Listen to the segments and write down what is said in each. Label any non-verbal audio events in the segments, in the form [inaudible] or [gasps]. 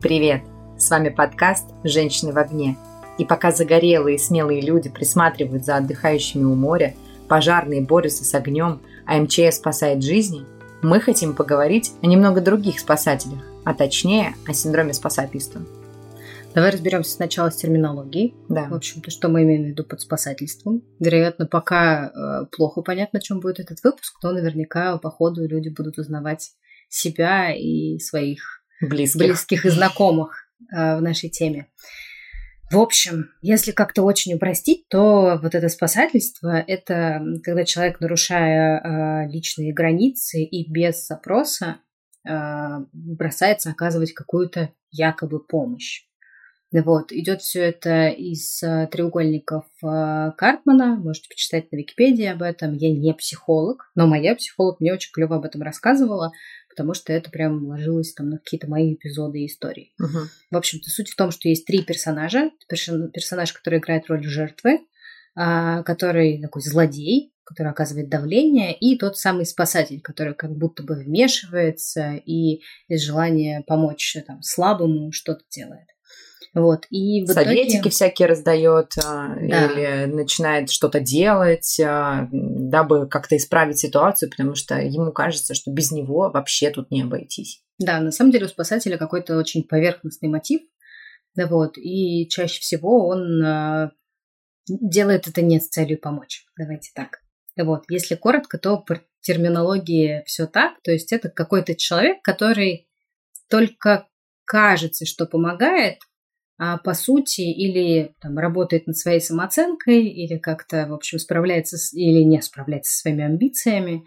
Привет! С вами подкаст «Женщины в огне». И пока загорелые и смелые люди присматривают за отдыхающими у моря, пожарные борются с огнем, а МЧС спасает жизни, мы хотим поговорить о немного других спасателях, а точнее о синдроме спасательства. Давай разберемся сначала с терминологией. Да. В общем-то, что мы имеем в виду под спасательством. Вероятно, пока э, плохо понятно, о чем будет этот выпуск, но наверняка по ходу люди будут узнавать себя и своих Близких. близких и знакомых э, в нашей теме. В общем, если как-то очень упростить, то вот это спасательство – это когда человек, нарушая э, личные границы и без запроса, э, бросается оказывать какую-то якобы помощь. Вот, идет все это из э, треугольников э, Картмана, можете почитать на Википедии об этом. Я не психолог, но моя психолог мне очень клево об этом рассказывала потому что это прям ложилось там на какие-то мои эпизоды и истории. Угу. В общем-то, суть в том, что есть три персонажа. Персонаж, который играет роль жертвы, а, который такой злодей, который оказывает давление, и тот самый спасатель, который как будто бы вмешивается и из желания помочь там, слабому что-то делает. Вот. И в Советики итоге... всякие раздает а, Да. или начинает что-то делать, а, дабы как-то исправить ситуацию, потому что ему кажется, что без него вообще тут не обойтись. Да, на самом деле у спасателя какой-то очень поверхностный мотив. Да вот, и чаще всего он а, делает это не с целью помочь. Давайте так. Да Вот, если коротко, то по терминологии все так. То есть это какой-то человек, который только кажется, что помогает, а по сути или там, работает над своей самооценкой, или как-то, в общем, справляется с, или не справляется со своими амбициями,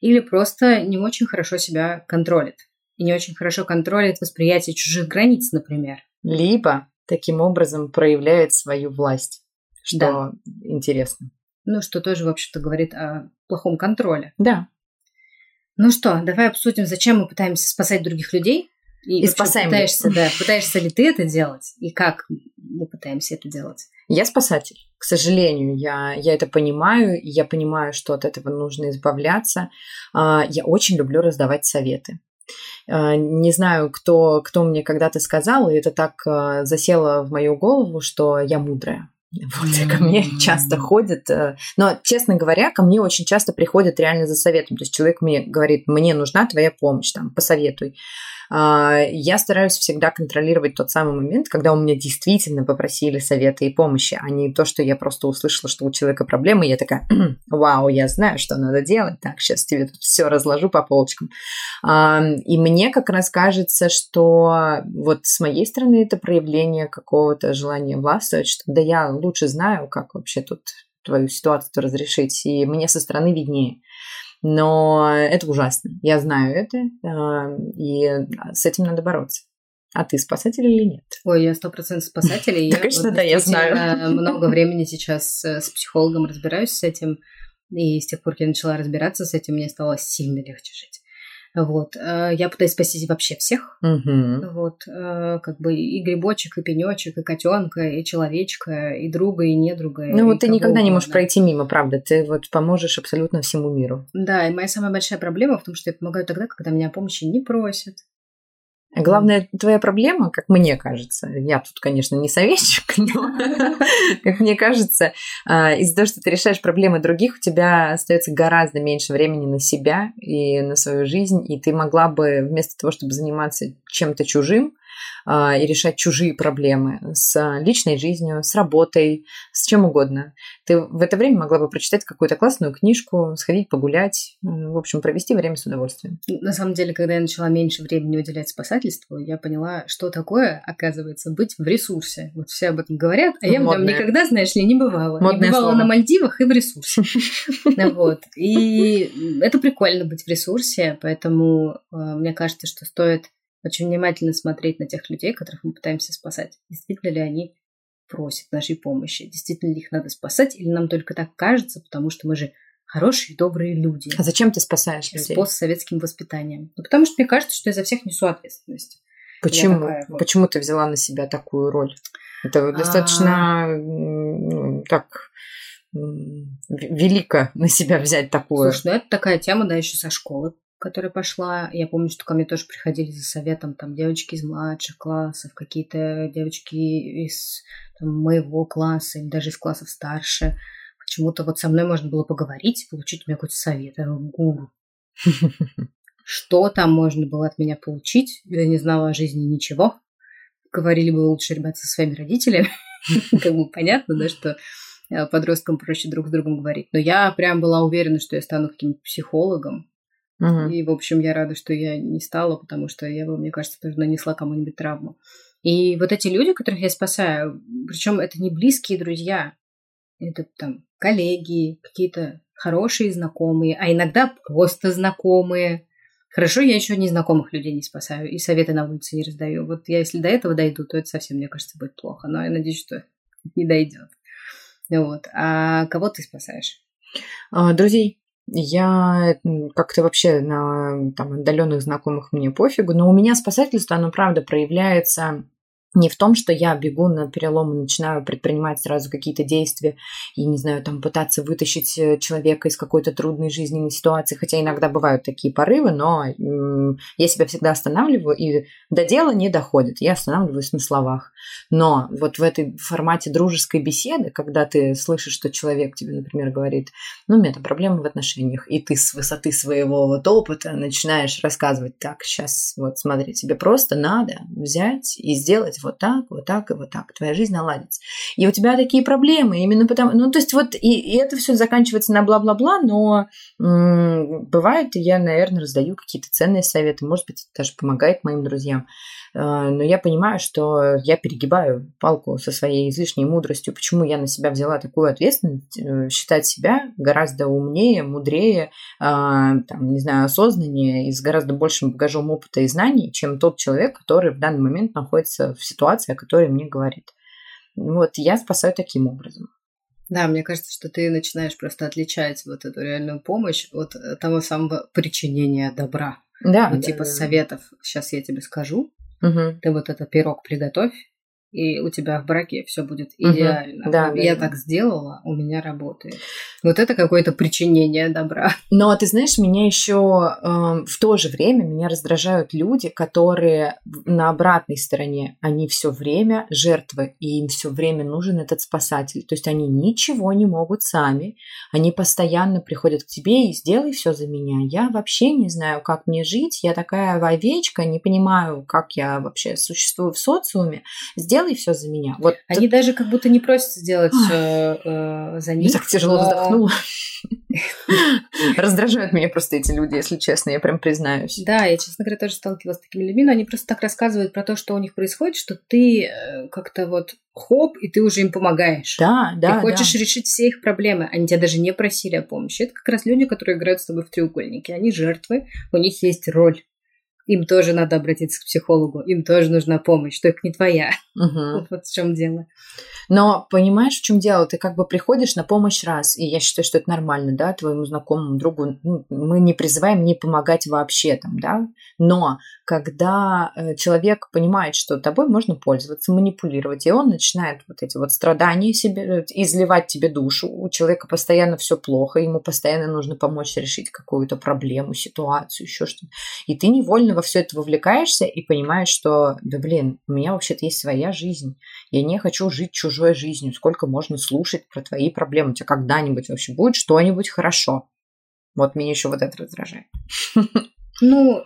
или просто не очень хорошо себя контролит. И не очень хорошо контролит восприятие чужих границ, например. Либо таким образом проявляет свою власть, что Да. интересно. Ну, что тоже, в общем-то, говорит о плохом контроле. Да. Ну что, давай обсудим, зачем мы пытаемся спасать других людей. И вообще спасаем пытаешься, да, пытаешься ли ты это делать, и как мы пытаемся это делать. Я спасатель. К сожалению, я, я это понимаю, и я понимаю, что от этого нужно избавляться. А, Я очень люблю раздавать советы. А, Не знаю, кто, кто мне когда-то сказал, и это так а, засело в мою голову, что я мудрая. Вот, и [laughs] ко мне часто ходят, э, но, честно говоря, ко мне очень часто приходят реально за советом. То есть человек мне говорит, мне нужна твоя помощь, там, посоветуй. А, Я стараюсь всегда контролировать тот самый момент, когда у меня действительно попросили совета и помощи, а не то, что я просто услышала, что у человека проблемы, и я такая, [clears throat] вау, я знаю, что надо делать, так, сейчас тебе тут все разложу по полочкам. А, И мне как раз кажется, что вот с моей стороны это проявление какого-то желания властвовать, что да я лучше знаю, как вообще тут твою ситуацию разрешить, и мне со стороны виднее. Но это ужасно. Я знаю это, а, и с этим надо бороться. А ты спасатель или нет? Ой, я сто процентов спасатель. и [laughs] я конечно, да, я действительно много времени сейчас с психологом разбираюсь с этим. И с тех пор, как я начала разбираться с этим, мне стало сильно легче жить. Вот. э, Я пытаюсь спасти вообще всех. Мгм. Вот. э, Как бы и грибочек, и пенечек, и котенка, и человечка, и друга, и недруга. Ну и вот ты никогда не можешь угодно. пройти мимо, правда. Ты вот поможешь абсолютно всему миру. Да, и моя самая большая проблема в том, что я помогаю тогда, когда меня о помощи не просят. Главная твоя проблема, как мне кажется, я тут, конечно, не советчик, [laughs] но, [laughs] как мне кажется, а, из-за того, что ты решаешь проблемы других, у тебя остается гораздо меньше времени на себя и на свою жизнь, и ты могла бы вместо того, чтобы заниматься чем-то чужим и решать чужие проблемы с личной жизнью, с работой, с чем угодно, ты в это время могла бы прочитать какую-то классную книжку, сходить погулять, в общем, провести время с удовольствием. На самом деле, когда я начала меньше времени уделять спасательству, я поняла, что такое, оказывается, быть в ресурсе. Вот все об этом говорят, а я Модное. никогда, знаешь ли, не бывала. Модное не бывала слово. на Мальдивах и в ресурсе. Ну [laughs] Вот. И это прикольно быть в ресурсе, поэтому э, мне кажется, что стоит очень внимательно смотреть на тех людей, которых мы пытаемся спасать. Действительно ли они просят нашей помощи? Действительно ли их надо спасать? Или нам только так кажется, потому что мы же хорошие, добрые люди А зачем ты спасаешь с людей? постсоветским воспитанием. Ну, потому что мне кажется, что я за всех несу ответственность. Почему? такая вот. Почему ты взяла на себя такую роль? Это достаточно А. ну, так велико на себя взять такое. Слушай, ну это такая тема, да, еще со школы которая пошла. Я помню, что ко мне тоже приходили за советом там девочки из младших классов, какие-то девочки из там, моего класса или даже из классов старше. Почему-то вот со мной можно было поговорить, получить у меня какой-то совет. Я гуру. Что там можно было от меня получить? Я не знала о жизни ничего. Говорили бы лучше, ребят, со своими родителями. [laughs] Как бы понятно, да, что э, подросткам проще друг с другом говорить. Но я прям была уверена, что я стану каким-то психологом. И, в общем, я рада, что я не стала, потому что я бы, мне кажется, тоже нанесла кому-нибудь травму. И вот эти люди, которых я спасаю, причем это не близкие друзья, это там коллеги, какие-то хорошие знакомые, а иногда просто знакомые. Хорошо, я еще незнакомых людей не спасаю и советы на улице не раздаю. Вот я если до этого дойду, то это совсем, мне кажется, будет плохо. Но я надеюсь, что [laughs] не дойдет. Вот. А кого ты спасаешь? А, друзей. Я как-то вообще на там, отдаленных знакомых мне пофигу, но у меня спасательство, оно правда проявляется не в том, что я бегу на перелом и начинаю предпринимать сразу какие-то действия и, не знаю, там пытаться вытащить э, человека из какой-то трудной жизненной ситуации, хотя иногда бывают такие порывы, но я себя всегда останавливаю, и до дела не доходит, я останавливаюсь на словах. Но вот в этой формате дружеской беседы, когда ты слышишь, что человек тебе, например, говорит, ну, у меня там проблемы в отношениях, и ты с высоты своего вот опыта начинаешь рассказывать, так, сейчас вот смотри, тебе просто надо взять и сделать вот так, вот так и вот так, твоя жизнь наладится. И у тебя такие проблемы, именно потому, ну, то есть вот, и, и это все заканчивается на бла-бла-бла, но м- бывает, я, наверное, раздаю какие-то ценные советы, может быть, это даже помогает моим друзьям. А, но я понимаю, что я перегибаю палку со своей излишней мудростью. Почему я на себя взяла такую ответственность? Э, считать себя гораздо умнее, мудрее, а, там, не знаю, осознаннее и с гораздо большим багажом опыта и знаний, чем тот человек, который в данный момент находится в ситуации, о которой мне говорит. Вот, я спасаю таким образом. Да, мне кажется, что ты начинаешь просто отличать вот эту реальную помощь от того самого причинения добра. Да. Ну, типа да, советов. Сейчас я тебе скажу, Угу. ты вот этот пирог приготовь, и у тебя в браке все будет идеально. Угу. Да, я да, так сделала, у меня работает. Вот это какое-то причинение добра. [laughs] Но ты знаешь, меня еще э, в то же время меня раздражают люди, которые на обратной стороне, они все время жертвы, и им все время нужен этот спасатель. То есть они ничего не могут сами, они постоянно приходят к тебе и сделай все за меня. Я вообще не знаю, как мне жить, я такая овечка, не понимаю, как я вообще существую в социуме. Сделай все за меня. Вот они даже как будто не просят сделать э, э, за них. Я так тяжело но... вздохнула. [laughs] Раздражают меня просто эти люди, если честно, я прям признаюсь. Да, я, честно говоря, тоже сталкивалась с такими людьми, но они просто так рассказывают про то, что у них происходит, что ты э, как-то вот хоп, и ты уже им помогаешь. Да, да. Ты хочешь да. решить все их проблемы. Они тебя даже не просили о помощи. Это как раз люди, которые играют с тобой в треугольнике. Они жертвы, у них есть роль им тоже надо обратиться к психологу, им тоже нужна помощь, только не твоя. Угу. [laughs] Вот в чем дело. Но понимаешь, в чем дело? Ты как бы приходишь на помощь раз, и я считаю, что это нормально, да, твоему знакомому другу. Ну, мы не призываем не помогать вообще там, да, но когда э, человек понимает, что тобой можно пользоваться, манипулировать, и он начинает вот эти вот страдания себе, э, изливать тебе душу, у человека постоянно все плохо, ему постоянно нужно помочь решить какую-то проблему, ситуацию, еще что-то, и ты невольно во все это вовлекаешься и понимаешь, что, да блин, у меня вообще-то есть своя жизнь, я не хочу жить чужой жизнью, сколько можно слушать про твои проблемы, у тебя когда-нибудь вообще будет что-нибудь хорошо. Вот меня еще вот это раздражает. Ну,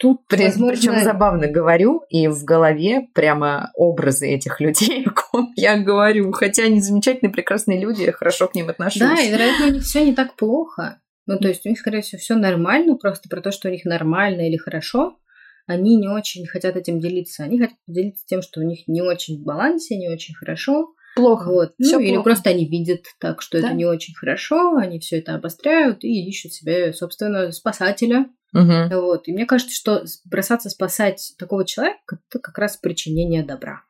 Тут, [laughs] При, возможно... Причем забавно говорю, и в голове прямо образы этих людей, [laughs] о ком я говорю. Хотя они замечательные, прекрасные люди, я хорошо к ним отношусь. Да, и, вероятно, у них все не так плохо. Ну, то есть у них, скорее всего, все нормально, просто про то, что у них нормально или хорошо, они не очень хотят этим делиться. Они хотят делиться тем, что у них не очень в балансе, не очень хорошо. Плохо. Вот. Всё ну, или плохо. просто они видят так, что Да. это не очень хорошо, они все это обостряют и ищут себе, собственно, спасателя. Мгм. Вот. И мне кажется, что бросаться спасать такого человека это как раз причинение добра.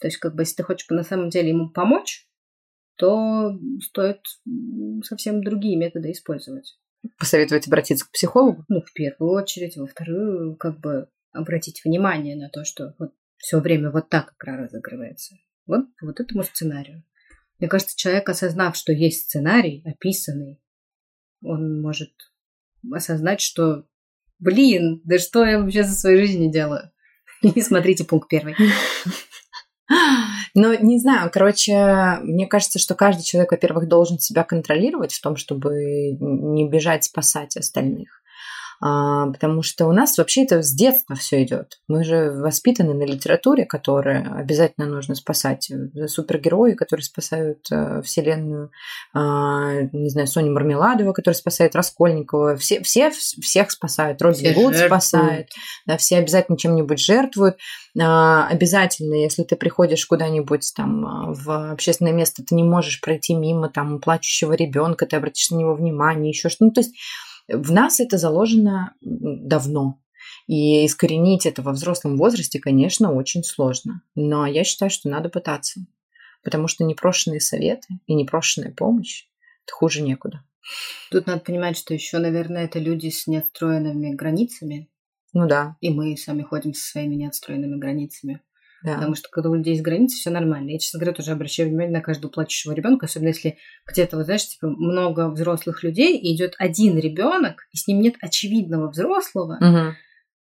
То есть, как бы, если ты хочешь на самом деле ему помочь, то стоит совсем другие методы использовать. Посоветовать обратиться к психологу? Ну, в первую очередь, во вторую, как бы обратить внимание на то, что вот все время вот так игра разыгрывается. Вот, вот этому сценарию. Мне кажется, человек, осознав, что есть сценарий описанный, он может осознать, что блин, да что я вообще за своей жизнью делаю? [laughs] И смотрите пункт первый. [laughs] Ну, не знаю, короче, мне кажется, что каждый человек, во-первых, должен себя контролировать в том, чтобы не бежать спасать остальных. А, потому что у нас вообще это с детства все идет. Мы же воспитаны на литературе, которая обязательно нужно спасать. Супергерои, которые спасают э, Вселенную, а, не знаю, Соня Мармеладова, которая спасает Раскольникова. Все, все всех спасают. Робин Гуд спасает. Да, все обязательно чем-нибудь жертвуют. А, обязательно, если ты приходишь куда-нибудь там в общественное место, ты не можешь пройти мимо там плачущего ребенка, ты обратишь на него внимание, еще что-то. Ну, то есть в нас это заложено давно. И искоренить это во взрослом возрасте, конечно, очень сложно. Но я считаю, что надо пытаться. Потому что непрошенные советы и непрошенная помощь – это хуже некуда. Тут надо понимать, что еще, наверное, это люди с неотстроенными границами. Ну да. И мы сами ходим со своими неотстроенными границами. Да. Потому что когда у людей есть границы, все нормально. Я, честно говоря, тоже обращаю внимание на каждого плачущего ребенка, особенно если где-то, вот знаешь, типа много взрослых людей, и идет один ребенок, и с ним нет очевидного взрослого. Угу.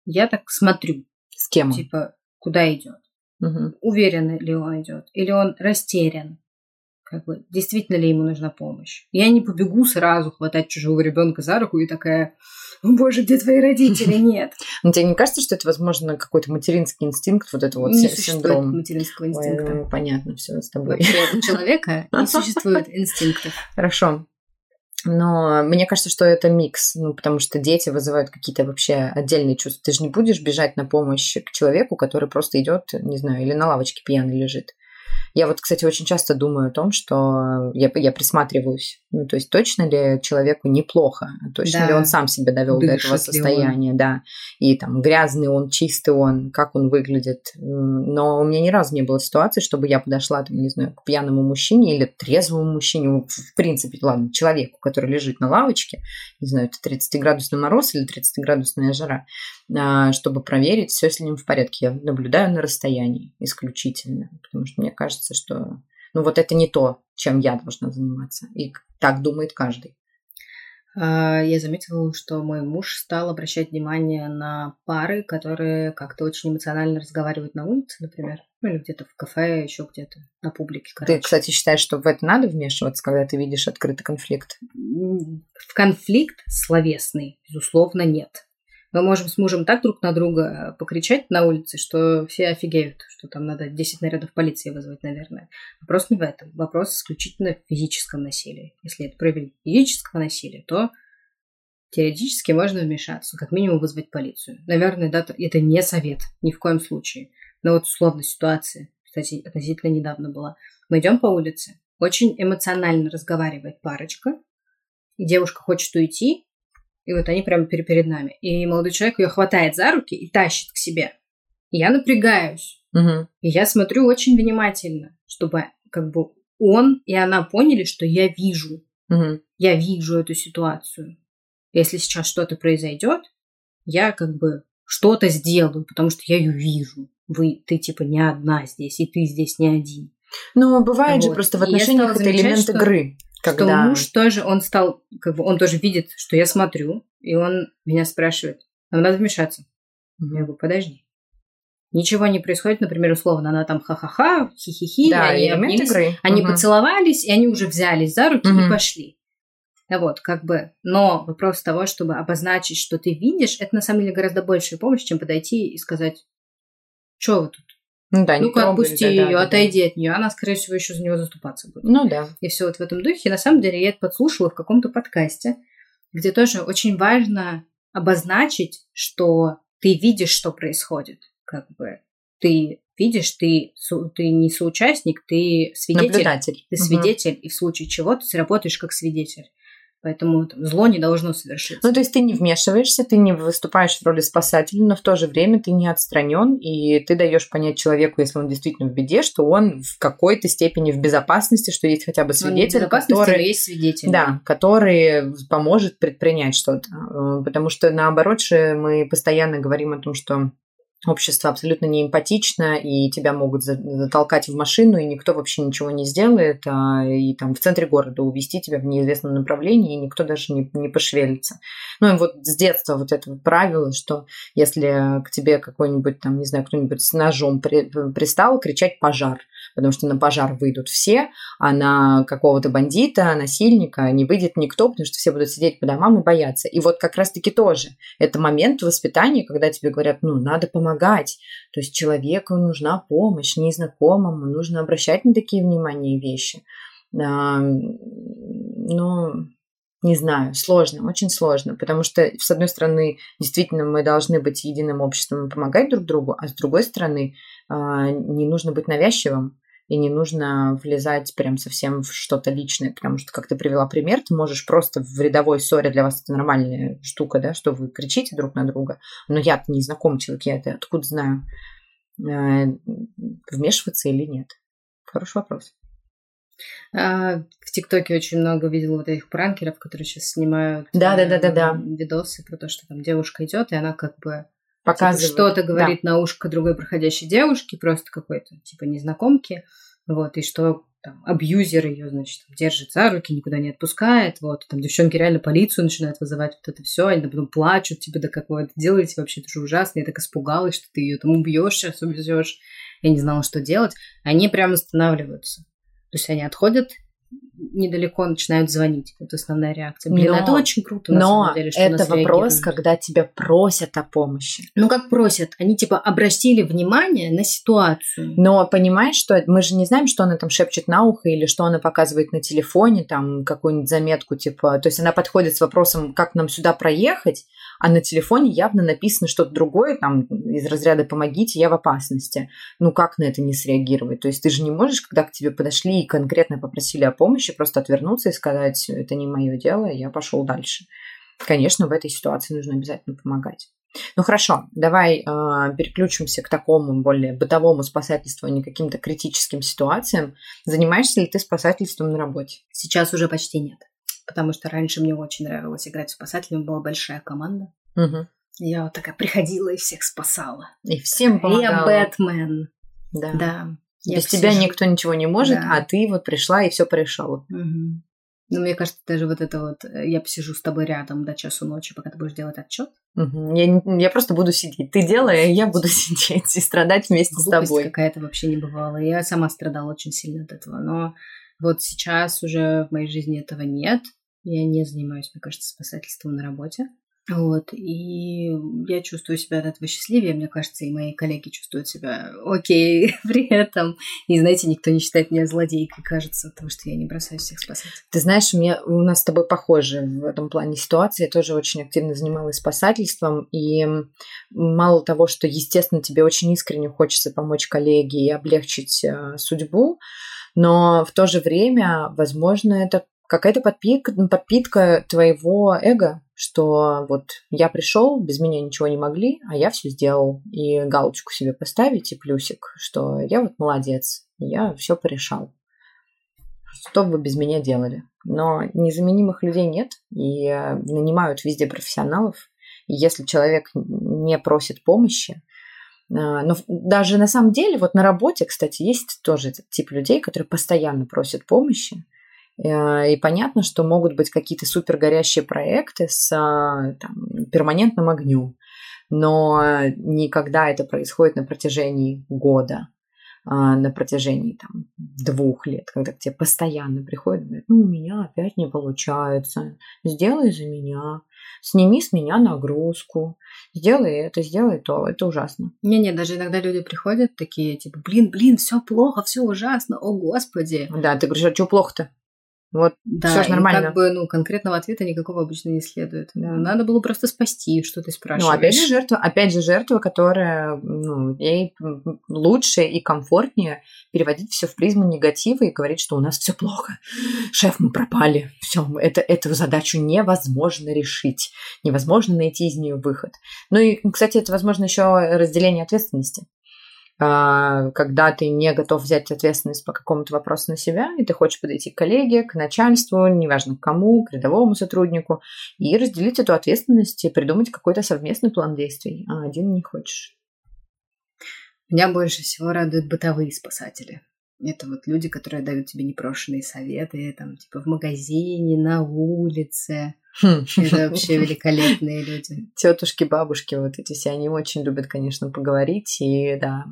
Я так смотрю. С кем? Типа, куда идет? Угу. Уверен ли он идет? Или он растерян? Как бы, действительно ли ему нужна помощь? Я не побегу сразу хватать чужого ребенка за руку и такая, боже, где твои родители? [laughs] Нет. Но тебе не кажется, что это, возможно, какой-то материнский инстинкт, вот это вот не синдром? материнского инстинкта. Ой, ну, понятно, все с тобой. Вообще у человека не [laughs] существует инстинктов. Хорошо. Но мне кажется, что это микс, ну, потому что дети вызывают какие-то вообще отдельные чувства. Ты же не будешь бежать на помощь к человеку, который просто идет, не знаю, или на лавочке пьяный лежит. Я вот, кстати, очень часто думаю о том, что я, я присматриваюсь. Ну, то есть точно ли человеку неплохо? Точно да. ли он сам себя довел до этого состояния? Да. И там грязный он, чистый он, как он выглядит. Но у меня ни разу не было ситуации, чтобы я подошла, там, не знаю, к пьяному мужчине или трезвому мужчине, в принципе, ладно, человеку, который лежит на лавочке, не знаю, это 30-градусный мороз или 30-градусная жара, чтобы проверить, все с ним в порядке. Я наблюдаю на расстоянии исключительно, потому что мне кажется, что ну вот это не то, чем я должна заниматься. И так думает каждый. А, я заметила, что мой муж стал обращать внимание на пары, которые как-то очень эмоционально разговаривают на улице, например, ну или где-то в кафе, еще где-то на публике. Короче. Ты, кстати, считаешь, что в это надо вмешиваться, когда ты видишь открытый конфликт? В конфликт словесный, безусловно, нет. Мы можем с мужем так друг на друга покричать на улице, что все офигеют, что там надо 10 нарядов полиции вызвать, наверное. Вопрос не в этом. Вопрос исключительно в физическом насилии. Если это проявление физического насилия, то теоретически можно вмешаться, как минимум вызвать полицию. Наверное, да, это не совет, ни в коем случае. Но вот условно ситуация, кстати, относительно недавно была. Мы идем по улице, очень эмоционально разговаривает парочка, и девушка хочет уйти, и вот они прямо перед, перед нами. И молодой человек ее хватает за руки и тащит к себе. И я напрягаюсь. Угу. И я смотрю очень внимательно, чтобы как бы он и она поняли, что я вижу. Угу. Я вижу эту ситуацию. Если сейчас что-то произойдет, я как бы что-то сделаю, потому что я ее вижу. Вы, ты типа не одна здесь, и ты здесь не один. Ну, бывает вот. же просто в отношениях это элемент что... игры. Когда... Что муж тоже, он стал, как бы, он тоже видит, что я смотрю, и он меня спрашивает, нам надо вмешаться. Я говорю, подожди. Ничего не происходит, например, условно, она там ха-ха-ха, хи-хи-хи, да, они обнялись, игры. они угу. поцеловались, и они уже взялись за руки угу. и пошли. Вот, как бы, но вопрос того, чтобы обозначить, что ты видишь, это на самом деле гораздо большая помощь, чем подойти и сказать, что вы тут ну да, Ну-ка, отпусти да, ее, да, отойди да. от нее. Она, скорее всего, еще за него заступаться будет. Ну да. И все вот в этом духе. На самом деле, я это подслушала в каком-то подкасте, где тоже очень важно обозначить, что ты видишь, что происходит. Как бы ты видишь, ты, ты не соучастник, ты свидетель. Наблюдатель. Ты свидетель, угу. и в случае чего ты сработаешь как свидетель. Поэтому там, зло не должно совершиться. Ну, то есть ты не вмешиваешься, ты не выступаешь в роли спасателя, но в то же время ты не отстранен, и ты даешь понять человеку, если он действительно в беде, что он в какой-то степени в безопасности, что есть хотя бы свидетель, он который есть свидетель. Да, который поможет предпринять что-то. Э, потому что наоборот же мы постоянно говорим о том, что общество абсолютно не эмпатично, и тебя могут затолкать в машину, и никто вообще ничего не сделает, а, и там в центре города увезти тебя в неизвестном направлении, и никто даже не, не пошевелится. Ну и вот с детства вот это правило, что если к тебе какой-нибудь там, не знаю, кто-нибудь с ножом при, пристал, кричать «пожар», потому что на пожар выйдут все, а на какого-то бандита, насильника не выйдет никто, потому что все будут сидеть по домам и бояться. И вот как раз-таки тоже это момент воспитания, когда тебе говорят, ну, надо помогать. То есть человеку нужна помощь, незнакомому нужно обращать на такие внимания вещи. Ну, не знаю, сложно, очень сложно, потому что, с одной стороны, действительно, мы должны быть единым обществом и помогать друг другу, а с другой стороны, а, не нужно быть навязчивым и не нужно влезать прям совсем в что-то личное, потому что, как ты привела пример, ты можешь просто в рядовой ссоре, для вас это нормальная штука, да, что вы кричите друг на друга, но я-то не знакомый человек, я это откуда знаю, э, вмешиваться или нет? Хороший вопрос. А, в ТикТоке очень много видела вот этих пранкеров, которые сейчас снимают да, да, да, да, да. видосы про то, что там девушка идет, и она как бы показывает. Типа, что-то говорит да. на ушко другой проходящей девушке, просто какой-то, типа, незнакомки, вот, и что там, абьюзер ее, значит, держит за руки, никуда не отпускает, вот, там девчонки реально полицию начинают вызывать, вот это все, они потом плачут, типа, да как вы это делаете, вообще это же ужасно, я так испугалась, что ты ее там убьешь сейчас, увезешь, я не знала, что делать, они прям останавливаются, то есть они отходят недалеко начинают звонить. Это основная реакция. Блин, но, это очень круто, на но самом деле, что это вопрос, когда тебя просят о помощи. Ну, как просят? Они, типа, обратили внимание на ситуацию. Но понимаешь, что мы же не знаем, что она там шепчет на ухо или что она показывает на телефоне, там, какую-нибудь заметку, типа... То есть она подходит с вопросом, как нам сюда проехать, а на телефоне явно написано что-то другое, там, из разряда «помогите, я в опасности». Ну, как на это не среагировать? То есть ты же не можешь, когда к тебе подошли и конкретно попросили о помощи, просто отвернуться и сказать «это не мое дело, я пошел дальше». Конечно, в этой ситуации нужно обязательно помогать. Ну хорошо, давай э, переключимся к такому более бытовому спасательству, а не каким-то критическим ситуациям. Занимаешься ли ты спасательством на работе? Сейчас уже почти нет потому что раньше мне очень нравилось играть в спасателями, была большая команда. Угу. Я вот такая приходила и всех спасала. И всем помогала. Я Бэтмен. Да. да. Без тебя никто ничего не может, да. а ты вот пришла и все порешала. Угу. Ну, мне кажется, даже вот это вот, э, я посижу с тобой рядом до часу ночи, пока ты будешь делать отчет. Угу. Я, я просто буду сидеть. Ты делай, а я буду [laughs] сидеть и страдать вместе Глупость с тобой. какая-то вообще не бывала. Я сама страдала очень сильно от этого. Но вот сейчас уже в моей жизни этого нет. Я не занимаюсь, мне кажется, спасательством на работе. Вот, и я чувствую себя от этого счастливее, мне кажется, и мои коллеги чувствуют себя окей [laughs] при этом. И, знаете, никто не считает меня злодейкой, кажется, потому что я не бросаюсь всех спасать. Ты знаешь, у, меня, у нас с тобой похожи в этом плане ситуации. Я тоже очень активно занималась спасательством, и мало того, что, естественно, тебе очень искренне хочется помочь коллеге и облегчить э, судьбу, но в то же время, возможно, это какая-то подпитка, подпитка твоего эго, что вот я пришел, без меня ничего не могли, а я все сделал. И галочку себе поставить и плюсик, что я вот молодец, я все порешал. Что бы без меня делали? Но незаменимых людей нет, и э, нанимают везде профессионалов. И если человек не просит помощи, э, но даже на самом деле, вот на работе, кстати, есть тоже этот тип людей, которые постоянно просят помощи, и понятно, что могут быть какие-то супер горящие проекты с а, там, перманентным огнем, но никогда это происходит на протяжении года, а, на протяжении там, двух лет, когда к тебе постоянно приходят и говорят, ну, у меня опять не получается, сделай за меня, сними с меня нагрузку, сделай это, сделай то, это ужасно. Не-не, даже иногда люди приходят такие, типа, блин, блин, все плохо, все ужасно, о господи. Да, ты говоришь, а что плохо-то? Вот да, все же нормально. как бы, ну, конкретного ответа никакого обычно не следует. Да. Надо было просто спасти, что ты спрашиваешь. Ну, опять же, жертва, опять же, жертва, которая, ну, ей лучше и комфортнее переводить все в призму негатива и говорить, что у нас все плохо. Шеф, мы пропали. Все, это, эту задачу невозможно решить. Невозможно найти из нее выход. Ну и, кстати, это, возможно, еще разделение ответственности. А, когда ты не готов взять ответственность по какому-то вопросу на себя, и ты хочешь подойти к коллеге, к начальству, неважно к кому, к рядовому сотруднику, и разделить эту ответственность и придумать какой-то совместный план действий, а один не хочешь. Меня больше всего радуют бытовые спасатели. Это вот люди, которые дают тебе непрошенные советы, там, типа в магазине, на улице. Хм. Это вообще великолепные люди. Тетушки, бабушки, вот эти все, они очень любят, конечно, поговорить. И да,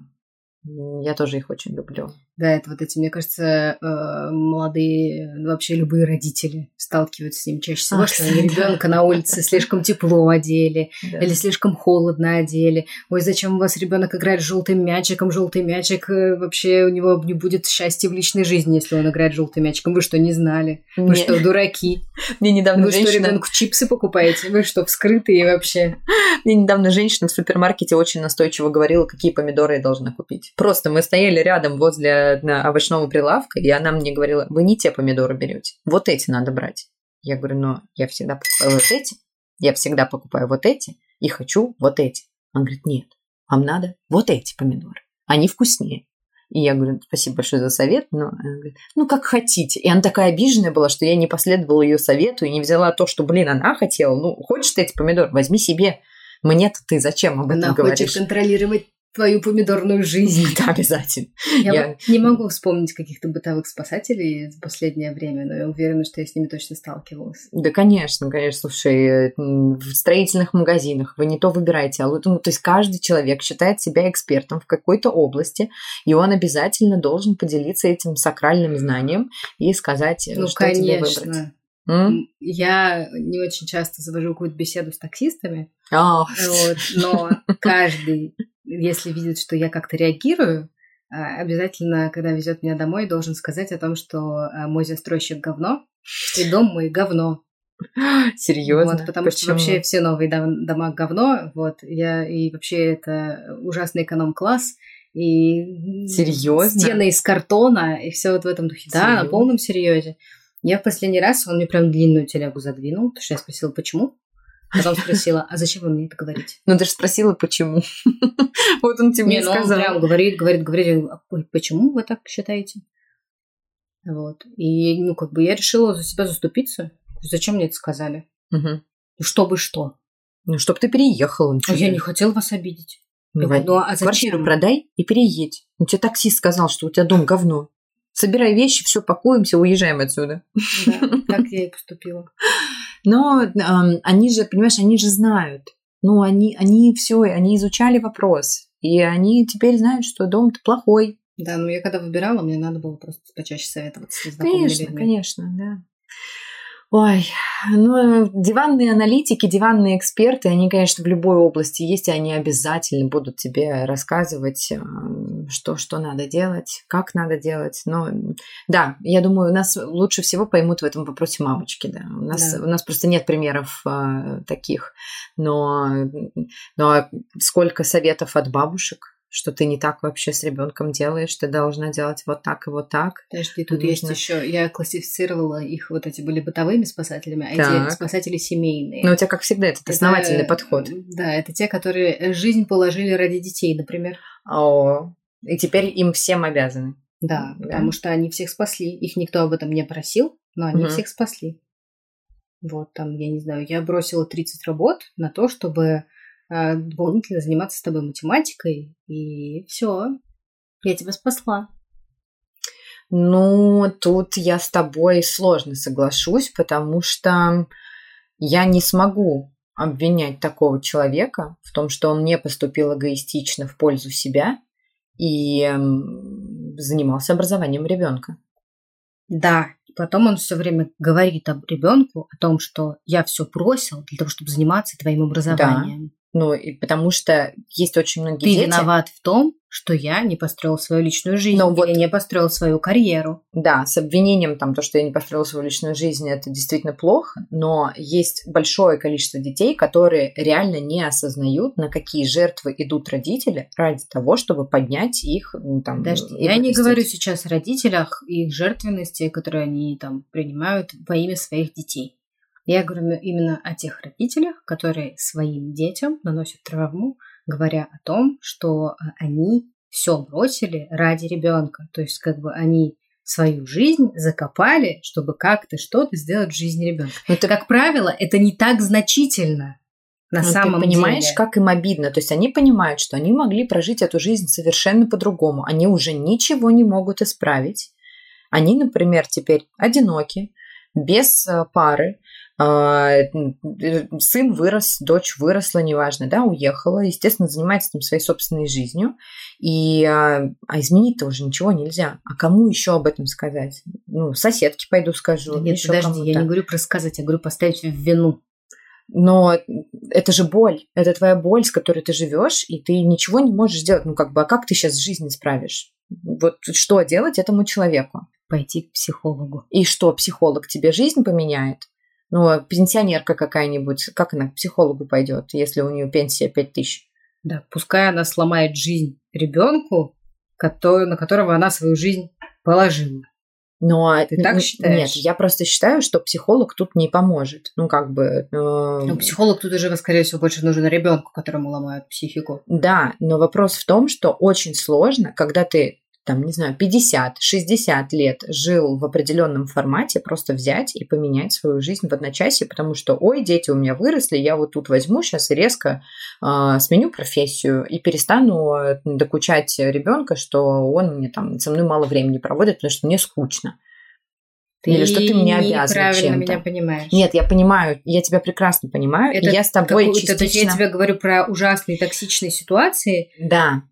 я тоже их очень люблю. Да, это вот эти, мне кажется, э, молодые, вообще любые родители сталкиваются с ним чаще всего, Ах, что они ребенка на улице слишком тепло одели да. или слишком холодно одели. Ой, зачем у вас ребенок играет с желтым мячиком? Желтый мячик э, вообще у него не будет счастья в личной жизни, если он играет желтым мячиком. Вы что, не знали? Вы Мне... что, дураки? Мне недавно Вы женщина... что, ребенку чипсы покупаете? Вы что, вскрытые вообще? Мне недавно женщина в супермаркете очень настойчиво говорила, какие помидоры я должна купить. Просто мы стояли рядом возле на овощного прилавка, и она мне говорила, вы не те помидоры берете, вот эти надо брать. Я говорю, но я всегда покупаю вот эти, я всегда покупаю вот эти и хочу вот эти. Он говорит, нет, вам надо вот эти помидоры, они вкуснее. И я говорю, спасибо большое за совет, но она говорит, ну как хотите. И она такая обиженная была, что я не последовала ее совету и не взяла то, что, блин, она хотела. Ну, хочешь ты эти помидоры, возьми себе. Мне-то ты зачем об этом она говоришь? Она хочет контролировать твою помидорную жизнь. [laughs] Да, обязательно. Я, я... не могу вспомнить каких-то бытовых спасателей в последнее время, но я уверена, что я с ними точно сталкивалась. Да, конечно, конечно. Слушай, в строительных магазинах вы не то выбираете, а ну, то есть каждый человек считает себя экспертом в какой-то области, и он обязательно должен поделиться этим сакральным знанием и сказать, ну, что конечно. тебе выбрать. М? Я не очень часто завожу какую-то беседу с таксистами, oh. вот, но [laughs] каждый если видит, что я как-то реагирую, а, обязательно, когда везет меня домой, должен сказать о том, что а, мой застройщик говно, и дом мой говно. [gasps] Серьезно? Вот, потому Почему? что вообще все новые дома говно, вот, я, и вообще это ужасный эконом-класс, и Серьезно? стены из картона, и все вот в этом духе. Серьезно? Да, на полном серьезе. Я в последний раз, он мне прям длинную телегу задвинул, потому что я спросила, почему. Потом спросила, а зачем вы мне это говорите? Ну, ты же спросила, почему. [laughs] Вот он тебе не, сказал. Он прям говорит, говорит, говорит, почему вы так считаете? Вот. И, ну, как бы я решила за себя заступиться. Зачем мне это сказали? Угу. Чтобы что? Ну, чтобы ты переехала. А я не хотела вас обидеть. Ну, ну, а зачем? Квартиру продай и переедь. У тебя таксист сказал, что у тебя дом говно. Собирай вещи, все, пакуемся, уезжаем отсюда. Да, так [laughs] я и поступила. Но э, они же, понимаешь, они же знают. Ну, они, они все, они изучали вопрос. И они теперь знают, что дом-то плохой. Да, ну я когда выбирала, мне надо было просто почаще советоваться с знакомыми Конечно, людьми. конечно, да. Ой, ну, диванные аналитики, диванные эксперты, они, конечно, в любой области есть, и они обязательно будут тебе рассказывать, э, что, что надо делать, как надо делать. Но да, я думаю, у нас лучше всего поймут в этом вопросе мамочки, да. У нас, да. У нас просто нет примеров а, таких. Но, но сколько советов от бабушек, что ты не так вообще с ребенком делаешь, ты должна делать вот так и вот так. Подожди, тут Нужно... есть еще, я классифицировала их, вот эти были бытовыми спасателями, а так. эти спасатели семейные. Ну, у тебя, как всегда, этот это, основательный подход. Да, это те, которые жизнь положили ради детей, например. О, и теперь им всем обязаны. Да, да, потому что они всех спасли. Их никто об этом не просил, но они угу. всех спасли. Вот там, я не знаю, я бросила 30 работ на то, чтобы дополнительно заниматься с тобой математикой, и все, я тебя спасла. Ну, тут я с тобой сложно соглашусь, потому что я не смогу обвинять такого человека в том, что он не поступил эгоистично в пользу себя и занимался образованием ребенка. Да, и потом он все время говорит об ребенку, о том, что я все бросил для того, чтобы заниматься твоим образованием. Да. Ну, и потому что есть очень многие Ты дети... виноват в том, что я не построил свою личную жизнь, Но вот, не построил свою карьеру. Да, с обвинением там то, что я не построил свою личную жизнь, это действительно плохо, но есть большое количество детей, которые реально не осознают, на какие жертвы идут родители ради того, чтобы поднять их там. Подожди, я не говорю сейчас о родителях и их жертвенности, которые они там принимают во имя своих детей. Я говорю именно о тех родителях, которые своим детям наносят травму, говоря о том, что э, они все бросили ради ребенка. То есть как бы они свою жизнь закопали, чтобы как-то что-то сделать в жизни ребенка. Но это, как правило, это не так значительно. На Ну, самом ты понимаешь, деле. как им обидно. То есть они понимают, что они могли прожить эту жизнь совершенно по-другому. Они уже ничего не могут исправить. Они, например, теперь одиноки, без э, пары. А, э, Сын вырос, дочь выросла, неважно, да, уехала, естественно, занимается там своей собственной жизнью, и а, а изменить-то уже ничего нельзя. А кому еще об этом сказать? Ну, соседке пойду скажу. Да Нет, еще подожди, кому-то. я не говорю про сказать, я говорю поставить в вину. Но это же боль, это твоя боль, с которой ты живешь, и ты ничего не можешь сделать. Ну, как бы, а как ты сейчас жизнь исправишь? Вот что делать этому человеку? Пойти к психологу. И что, психолог тебе жизнь поменяет? Ну, а пенсионерка какая-нибудь, как она к психологу пойдет, если у нее пенсия 5 тысяч? Да, пускай она сломает жизнь ребенку, который, на которого она свою жизнь положила. Но а, Ты так считаешь? Нет, я просто считаю, что психолог тут не поможет. Ну, как бы... э, Ну, психолог тут уже, скорее всего, больше нужен ребенку, которому ломают психику. Да, но вопрос в том, что очень сложно, когда ты там, не знаю, 50-60 лет жил в определенном формате, просто взять и поменять свою жизнь в одночасье, потому что, ой, дети у меня выросли, я вот тут возьму сейчас и резко э, сменю профессию и перестану э, докучать ребенка, что он мне там со мной мало времени проводит, потому что мне скучно. Или что ты мне обязан чем-то. меня понимаешь. Нет, я понимаю, я тебя прекрасно понимаю, это и я с тобой частично... это я тебе говорю про ужасные токсичные ситуации, Да.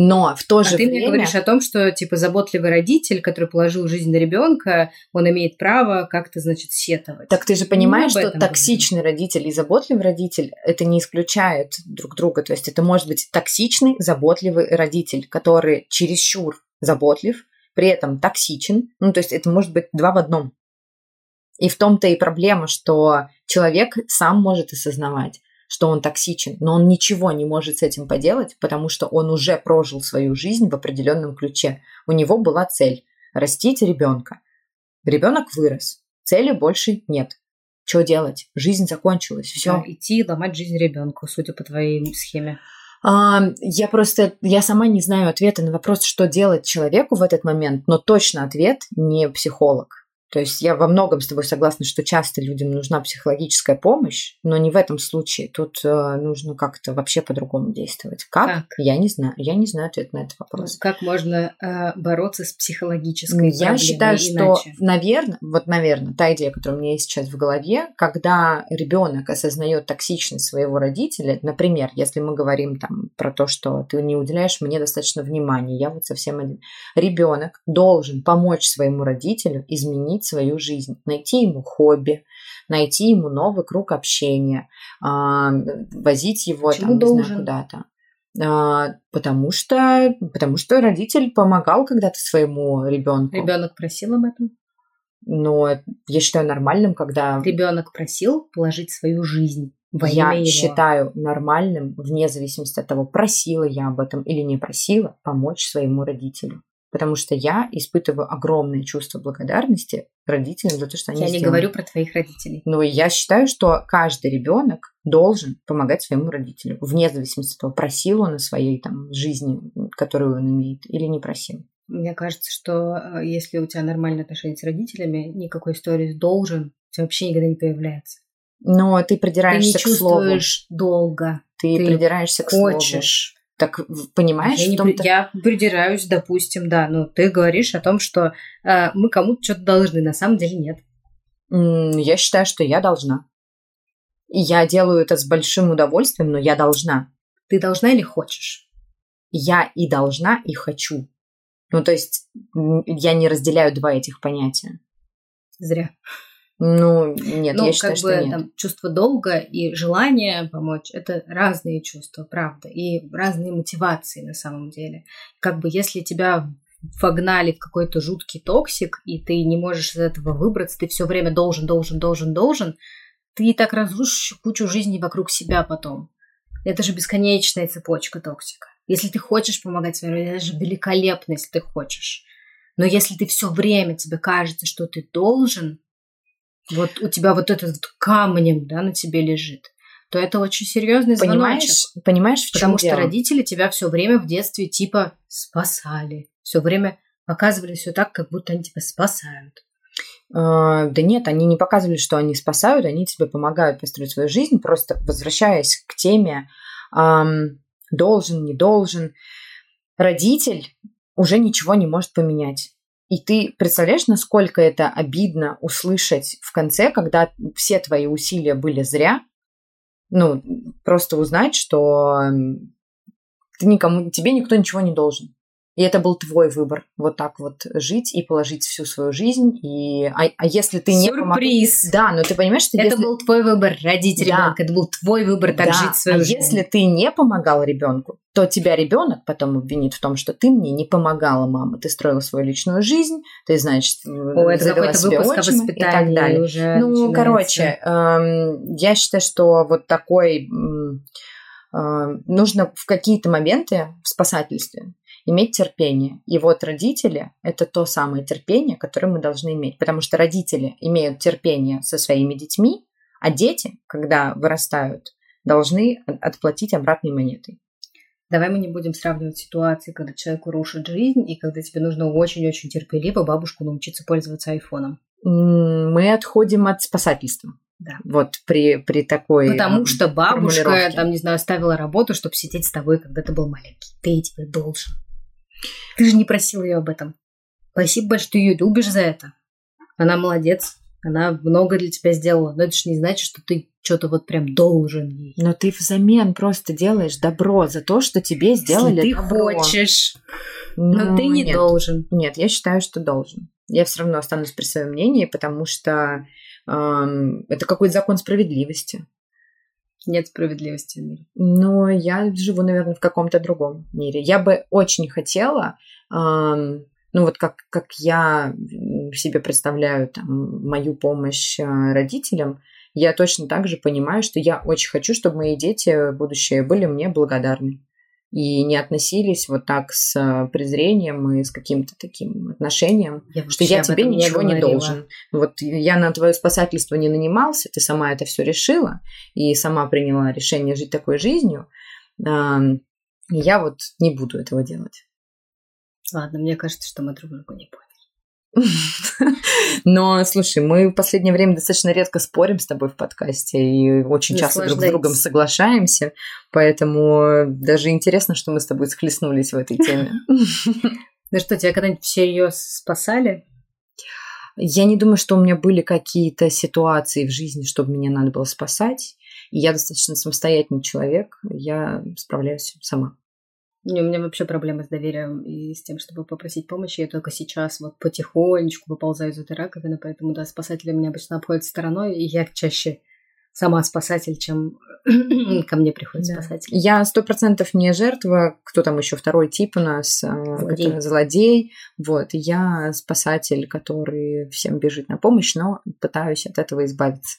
Но в то а же ты время... мне говоришь о том, что типа заботливый родитель, который положил жизнь на ребенка, он имеет право как-то, значит, сетовать. Так ты же Мы понимаешь, что токсичный родитель и заботливый родитель это не исключает друг друга. То есть это может быть токсичный, заботливый родитель, который чересчур заботлив, при этом токсичен. Ну, то есть это может быть два в одном. И в том-то и проблема, что человек сам может осознавать, что он токсичен, но он ничего не может с этим поделать, потому что он уже прожил свою жизнь в определенном ключе. У него была цель – растить ребенка. Ребенок вырос, цели больше нет. Что делать? Жизнь закончилась, все. Да, идти и ломать жизнь ребенку, судя по твоей схеме. А, я просто, я сама не знаю ответа на вопрос, что делать человеку в этот момент, но точно ответ не психолог. То есть я во многом с тобой согласна, что часто людям нужна психологическая помощь, но не в этом случае. Тут э, нужно как-то вообще по-другому действовать. Как? Как? Я не знаю. Я не знаю ответ на этот вопрос. Как можно э, бороться с психологической Я проблемой считаю, что, иначе? наверное, вот, наверное, та идея, которая у меня есть сейчас в голове, когда ребенок осознает токсичность своего родителя, например, если мы говорим там про то, что ты не уделяешь мне достаточно внимания, я вот совсем один. Ребенок должен помочь своему родителю изменить свою жизнь, найти ему хобби, найти ему новый круг общения, а, возить его Почему там, не знаю, куда-то. А, потому что, потому что родитель помогал когда-то своему ребенку. Ребенок просил об этом? Но я считаю нормальным, когда Ребенок просил положить свою жизнь во я его. считаю нормальным, вне зависимости от того, просила я об этом или не просила, помочь своему родителю. Потому что я испытываю огромное чувство благодарности родителям за то, что они Я не сделали. говорю про твоих родителей. Но я считаю, что каждый ребенок должен помогать своему родителю, вне зависимости от того, просил он о своей там, жизни, которую он имеет, или не просил. Мне кажется, что э, если у тебя нормальные отношения с родителями, никакой истории должен у тебя вообще никогда не появляется. Но ты Ты не придираешься к слову. чувствуешь долго. Ты, ты придираешься к слову. Хочешь. Так понимаешь, Я, не я придираюсь, допустим, да, но ты говоришь о том, что э, мы кому-то что-то должны, на самом деле нет. Я считаю, что я должна. Я делаю это с большим удовольствием, но я должна. Ты должна или хочешь? Я и должна, и хочу. Ну, то есть я не разделяю два этих понятия. Зря. Ну, нет, ну, я считаю, как что бы нет. там чувство долга и желание помочь это разные чувства, правда, и разные мотивации на самом деле. Как бы если тебя вогнали в какой-то жуткий токсик, и ты не можешь из этого выбраться, ты все время должен, должен, должен, должен, ты и так разрушишь кучу жизни вокруг себя потом. Это же бесконечная цепочка токсика. Если ты хочешь помогать своим родителям, это же великолепно, если ты хочешь. Но если ты все время тебе кажется, что ты должен, вот у тебя вот этот вот камнем, да, на тебе лежит, то это очень серьезный звоночек. Понимаешь, понимаешь, в чем Потому что дело? родители тебя все время в детстве типа спасали. Все время показывали все так, как будто они тебя спасают. да нет, они не показывали, что они спасают, они тебе помогают построить свою жизнь, просто возвращаясь к теме должен, не должен, родитель уже ничего не может поменять. И ты представляешь, насколько это обидно услышать в конце, когда все твои усилия были зря, ну, просто узнать, что ты никому, тебе никто ничего не должен. И это был твой выбор, вот так вот жить и положить всю свою жизнь. И... А, а если ты не Сюрприз! Помог... Да, но ты понимаешь, что Это если... был твой выбор родить ребенка, да. это был твой выбор так да. жить свою а жизнь. если ты не помогал ребенку, то тебя ребенок потом обвинит в том, что ты мне не помогала, мама. Ты строила свою личную жизнь, ты, значит, О, это какой-то выпуск о воспитании и так далее. Уже ну, начинается. короче, эм, я считаю, что вот такой... Э, нужно в какие-то моменты в спасательстве иметь терпение. И вот родители – это то самое терпение, которое мы должны иметь. Потому что родители имеют терпение со своими детьми, а дети, когда вырастают, должны отплатить обратной монетой. Давай мы не будем сравнивать ситуации, когда человеку рушит жизнь, и когда тебе нужно очень-очень терпеливо бабушку научиться пользоваться айфоном. Мы отходим от спасательства. Да. Вот при, при такой Потому что бабушка, там, не знаю, оставила работу, чтобы сидеть с тобой, когда ты был маленький. Ты теперь должен. Ты же не просил ее об этом. Спасибо большое, что ее любишь за это. Она молодец. Она много для тебя сделала. Но это же не значит, что ты что-то вот прям должен ей. Но ты взамен просто делаешь добро за то, что тебе сделали Если ты добро. хочешь. Но ну, ты не нет. должен. Нет, я считаю, что должен. Я все равно останусь при своем мнении, потому что эм, это какой-то закон справедливости. Нет справедливости в мире. Но я живу, наверное, в каком-то другом мире. Я бы очень хотела, эм, ну вот как, как я себе представляю там, мою помощь э, родителям, я точно так же понимаю, что я очень хочу, чтобы мои дети будущее были мне благодарны и не относились вот так с э, презрением и с каким-то таким отношением, я что я тебе ничего не, не должен. Вот я на твое спасательство не нанимался, ты сама это все решила и сама приняла решение жить такой жизнью. Я вот не буду этого делать. Ладно, мне кажется, что мы друг друга не поняли. [laughs] Но, слушай, мы в последнее время достаточно редко спорим с тобой в подкасте и очень часто друг с другом соглашаемся, поэтому даже интересно, что мы с тобой схлестнулись в этой теме. [laughs] Ну что, тебя когда-нибудь всерьез спасали? Я не думаю, что у меня были какие-то ситуации в жизни, чтобы меня надо было спасать. я достаточно самостоятельный человек, я справляюсь сама. У меня вообще проблемы с доверием и с тем, чтобы попросить помощи. Я только сейчас вот потихонечку выползаю из этой раковины, поэтому, да, спасатели меня обычно обходят стороной, и я чаще сама спасатель, чем [clears throat] ко мне приходит да. спасатель. Я сто процентов не жертва. Кто там еще второй тип у нас? А, злодей. Злодей. Вот. Я спасатель, который всем бежит на помощь, но пытаюсь от этого избавиться.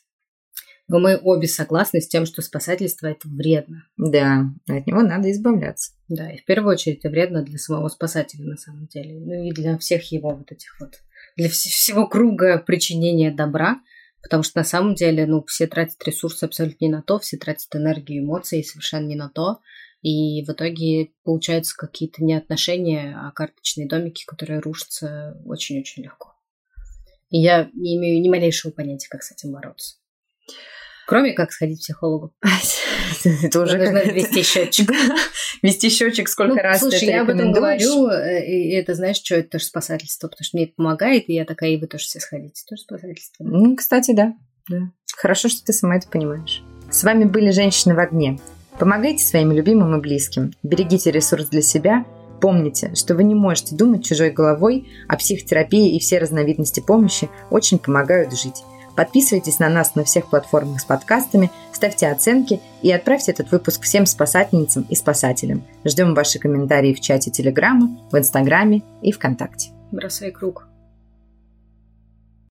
Но мы обе согласны с тем, что спасательство это вредно. Да, от него надо избавляться. Да, и в первую очередь это вредно для самого спасателя на самом деле. Ну и для всех его вот этих вот, для всего круга причинения добра. Потому что на самом деле, ну, все тратят ресурсы абсолютно не на то, все тратят энергию, эмоции совершенно не на то. И в итоге получаются какие-то не отношения, а карточные домики, которые рушатся очень-очень легко. И я не имею ни малейшего понятия, как с этим бороться. Кроме как сходить к психологу. [laughs] Это уже нужно вести счетчик. Вести счетчик, сколько ну, раз слушай, я об этом говорю, э, и это, знаешь, что это тоже спасательство, потому что мне это помогает, и я такая, и вы тоже все сходите. Тоже спасательство. Ну, кстати, да. да. Хорошо, что ты сама это понимаешь. С вами были «Женщины в огне». Помогайте своим любимым и близким. Берегите ресурс для себя. Помните, что вы не можете думать чужой головой, а психотерапия и все разновидности помощи очень помогают жить. Подписывайтесь на нас на всех платформах с подкастами, ставьте оценки и отправьте этот выпуск всем спасательницам и спасателям. Ждем ваши комментарии в чате Телеграма, в Инстаграме и ВКонтакте. Бросай круг.